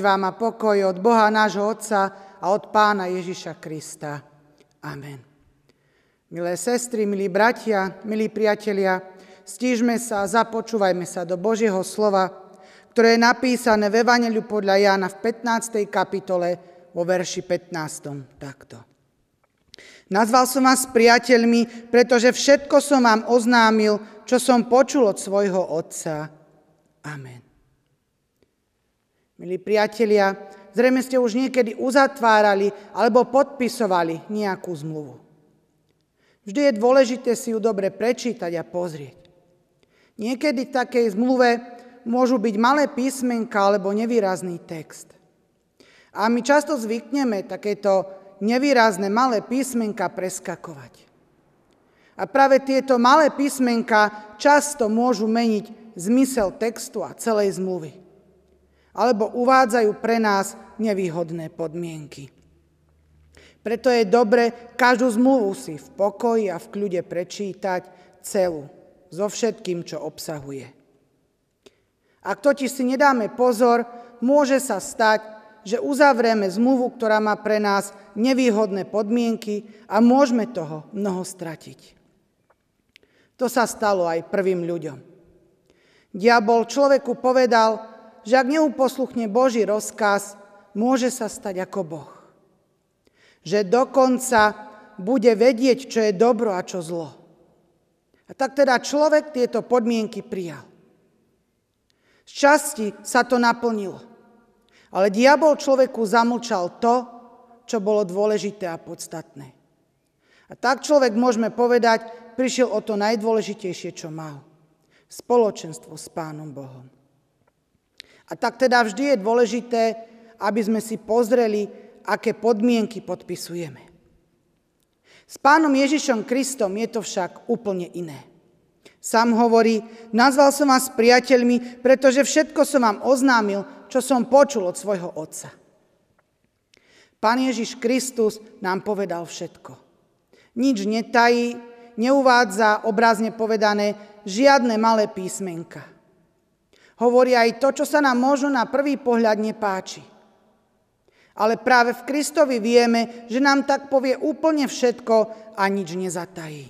Vám a pokoj od Boha nášho Otca a od Pána Ježiša Krista. Amen. Milé sestry, milí bratia, milí priatelia, stížme sa a započúvajme sa do Božieho slova, ktoré je napísané v Evangeliu podľa Jána v 15. kapitole vo verši 15. takto. Nazval som vás priateľmi, pretože všetko som vám oznámil, čo som počul od svojho Otca. Amen. Milí priatelia, zrejme ste už niekedy uzatvárali alebo podpisovali nejakú zmluvu. Vždy je dôležité si ju dobre prečítať a pozrieť. Niekedy v takej zmluve môžu byť malé písmenka alebo nevýrazný text. A my často zvykneme takéto nevýrazné malé písmenka preskakovať. A práve tieto malé písmenka často môžu meniť zmysel textu a celej zmluvy alebo uvádzajú pre nás nevýhodné podmienky. Preto je dobre každú zmluvu si v pokoji a v kľude prečítať celú, so všetkým, čo obsahuje. Ak totiž si nedáme pozor, môže sa stať, že uzavrieme zmluvu, ktorá má pre nás nevýhodné podmienky a môžeme toho mnoho stratiť. To sa stalo aj prvým ľuďom. Diabol človeku povedal, že ak neuposluchne Boží rozkaz, môže sa stať ako Boh. Že dokonca bude vedieť, čo je dobro a čo zlo. A tak teda človek tieto podmienky prijal. Z časti sa to naplnilo. Ale diabol človeku zamlčal to, čo bolo dôležité a podstatné. A tak človek, môžeme povedať, prišiel o to najdôležitejšie, čo mal. Spoločenstvo s Pánom Bohom. A tak teda vždy je dôležité, aby sme si pozreli, aké podmienky podpisujeme. S pánom Ježišom Kristom je to však úplne iné. Sám hovorí, nazval som vás priateľmi, pretože všetko som vám oznámil, čo som počul od svojho otca. Pán Ježiš Kristus nám povedal všetko. Nič netají, neuvádza obrazne povedané žiadne malé písmenka. Hovorí aj to, čo sa nám možno na prvý pohľad nepáči. Ale práve v Kristovi vieme, že nám tak povie úplne všetko a nič nezatají.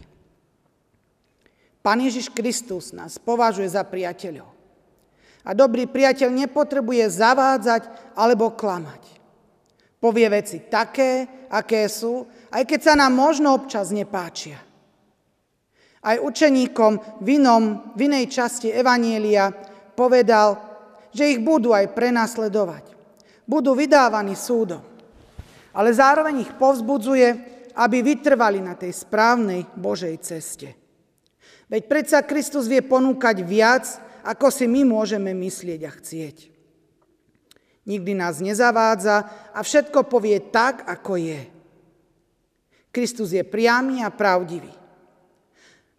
Pán Ježiš Kristus nás považuje za priateľov. A dobrý priateľ nepotrebuje zavádzať alebo klamať. Povie veci také, aké sú, aj keď sa nám možno občas nepáčia. Aj učeníkom v, inom, v inej časti Evanielia povedal, že ich budú aj prenasledovať. Budú vydávaní súdom. Ale zároveň ich povzbudzuje, aby vytrvali na tej správnej Božej ceste. Veď predsa Kristus vie ponúkať viac, ako si my môžeme myslieť a chcieť. Nikdy nás nezavádza a všetko povie tak, ako je. Kristus je priamy a pravdivý.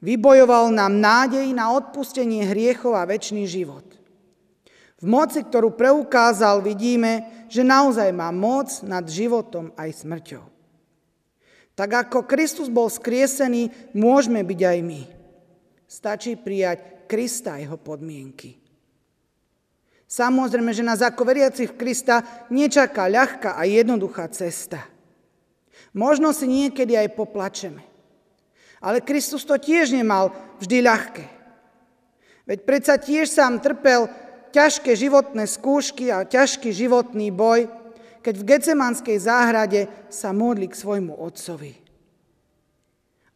Vybojoval nám nádej na odpustenie hriechov a väčší život. V moci, ktorú preukázal, vidíme, že naozaj má moc nad životom aj smrťou. Tak ako Kristus bol skriesený, môžeme byť aj my. Stačí prijať Krista a jeho podmienky. Samozrejme, že nás ako veriacich v Krista nečaká ľahká a jednoduchá cesta. Možno si niekedy aj poplačeme. Ale Kristus to tiež nemal vždy ľahké. Veď predsa tiež sám trpel ťažké životné skúšky a ťažký životný boj, keď v Gecemanskej záhrade sa modli k svojmu otcovi.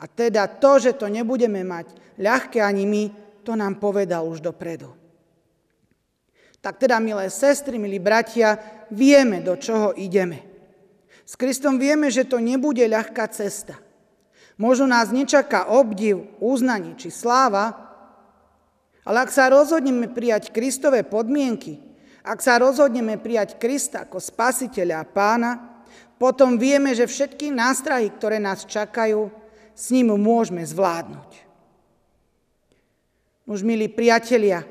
A teda to, že to nebudeme mať ľahké ani my, to nám povedal už dopredu. Tak teda, milé sestry, milí bratia, vieme, do čoho ideme. S Kristom vieme, že to nebude ľahká cesta. Možno nás nečaká obdiv, uznanie či sláva, ale ak sa rozhodneme prijať Kristové podmienky, ak sa rozhodneme prijať Krista ako spasiteľa a pána, potom vieme, že všetky nástrahy, ktoré nás čakajú, s ním môžeme zvládnuť. Už, milí priatelia,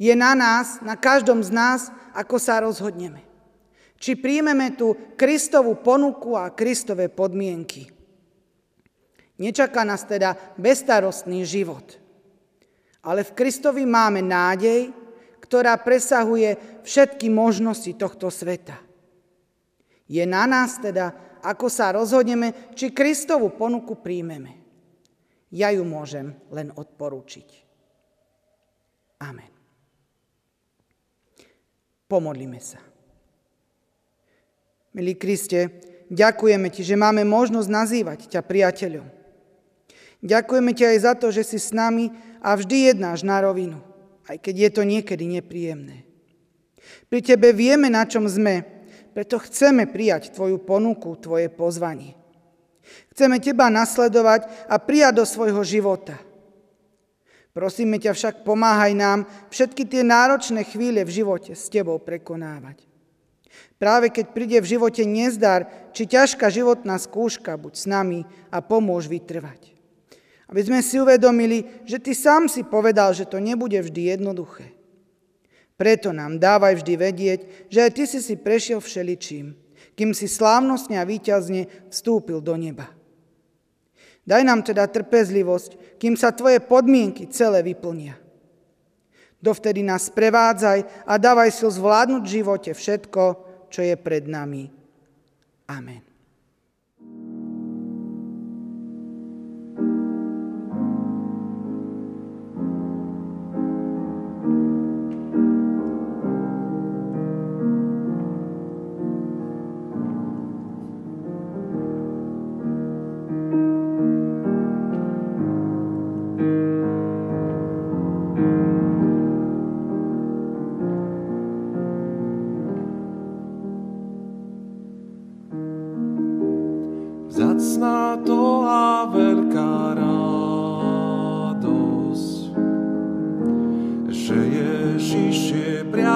je na nás, na každom z nás, ako sa rozhodneme. Či príjmeme tú Kristovú ponuku a Kristové podmienky. Nečaká nás teda bestarostný život. Ale v Kristovi máme nádej, ktorá presahuje všetky možnosti tohto sveta. Je na nás teda, ako sa rozhodneme, či Kristovu ponuku príjmeme. Ja ju môžem len odporúčiť. Amen. Pomodlíme sa. Milý Kriste, ďakujeme Ti, že máme možnosť nazývať ťa priateľom. Ďakujeme Ti aj za to, že si s nami a vždy jednáš na rovinu, aj keď je to niekedy nepríjemné. Pri Tebe vieme, na čom sme, preto chceme prijať Tvoju ponuku, Tvoje pozvanie. Chceme Teba nasledovať a prijať do svojho života. Prosíme ťa však, pomáhaj nám všetky tie náročné chvíle v živote s Tebou prekonávať. Práve keď príde v živote nezdar či ťažká životná skúška, buď s nami a pomôž vytrvať. Aby sme si uvedomili, že Ty sám si povedal, že to nebude vždy jednoduché. Preto nám dávaj vždy vedieť, že aj ty si si prešiel všeličím, kým si slávnostne a výťazne vstúpil do neba. Daj nám teda trpezlivosť, kým sa tvoje podmienky celé vyplnia. Dovtedy nás prevádzaj a dávaj si zvládnuť v živote všetko, čo je pred nami. Amen.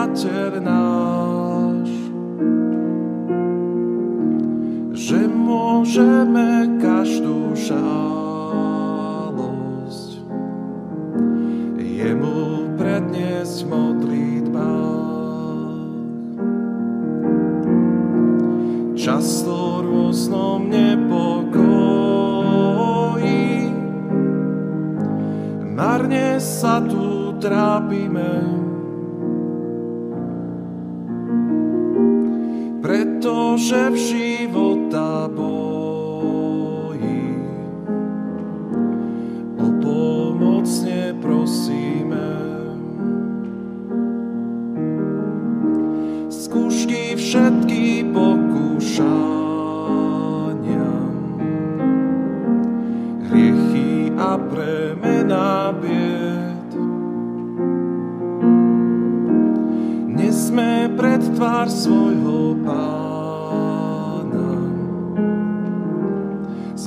Priateľ náš, že môžeme každú žalosť jemu predniesť modlitba. Často rôznom nebu marne sa tu trápime. Pretože v života bojí o pomoc neprosíme. Skúšky všetky pokúšania, hriechy a premena pred tvár svojho pána.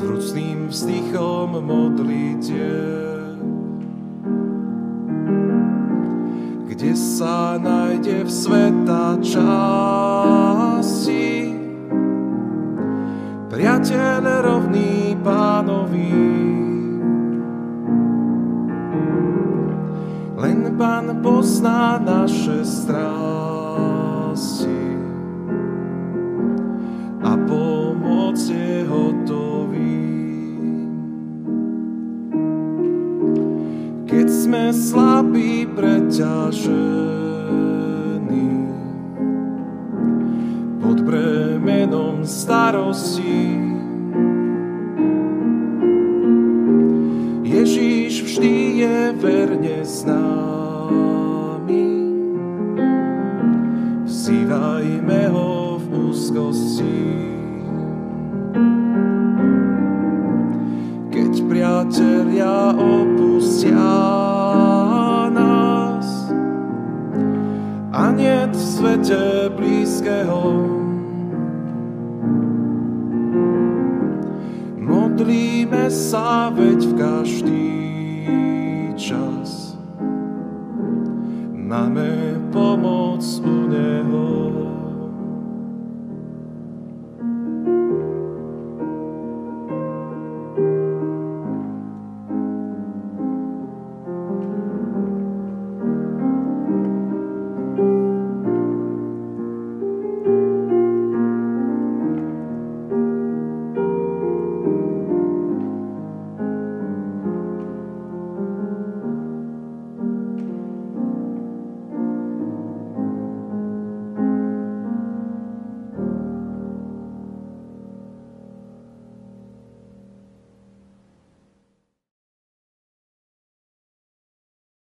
S vrúcným vzdychom modlite, kde sa nájde v sveta časti. Priateľ rovný pánovi, len pán pozná naše strany. Sme slabí, preťažení pod bremenom starosti. Ježíš vždy je verne s nami, vzývajme ho v úzkosti. Svete blízkeho. Modlíme sa veď v každý čas. Máme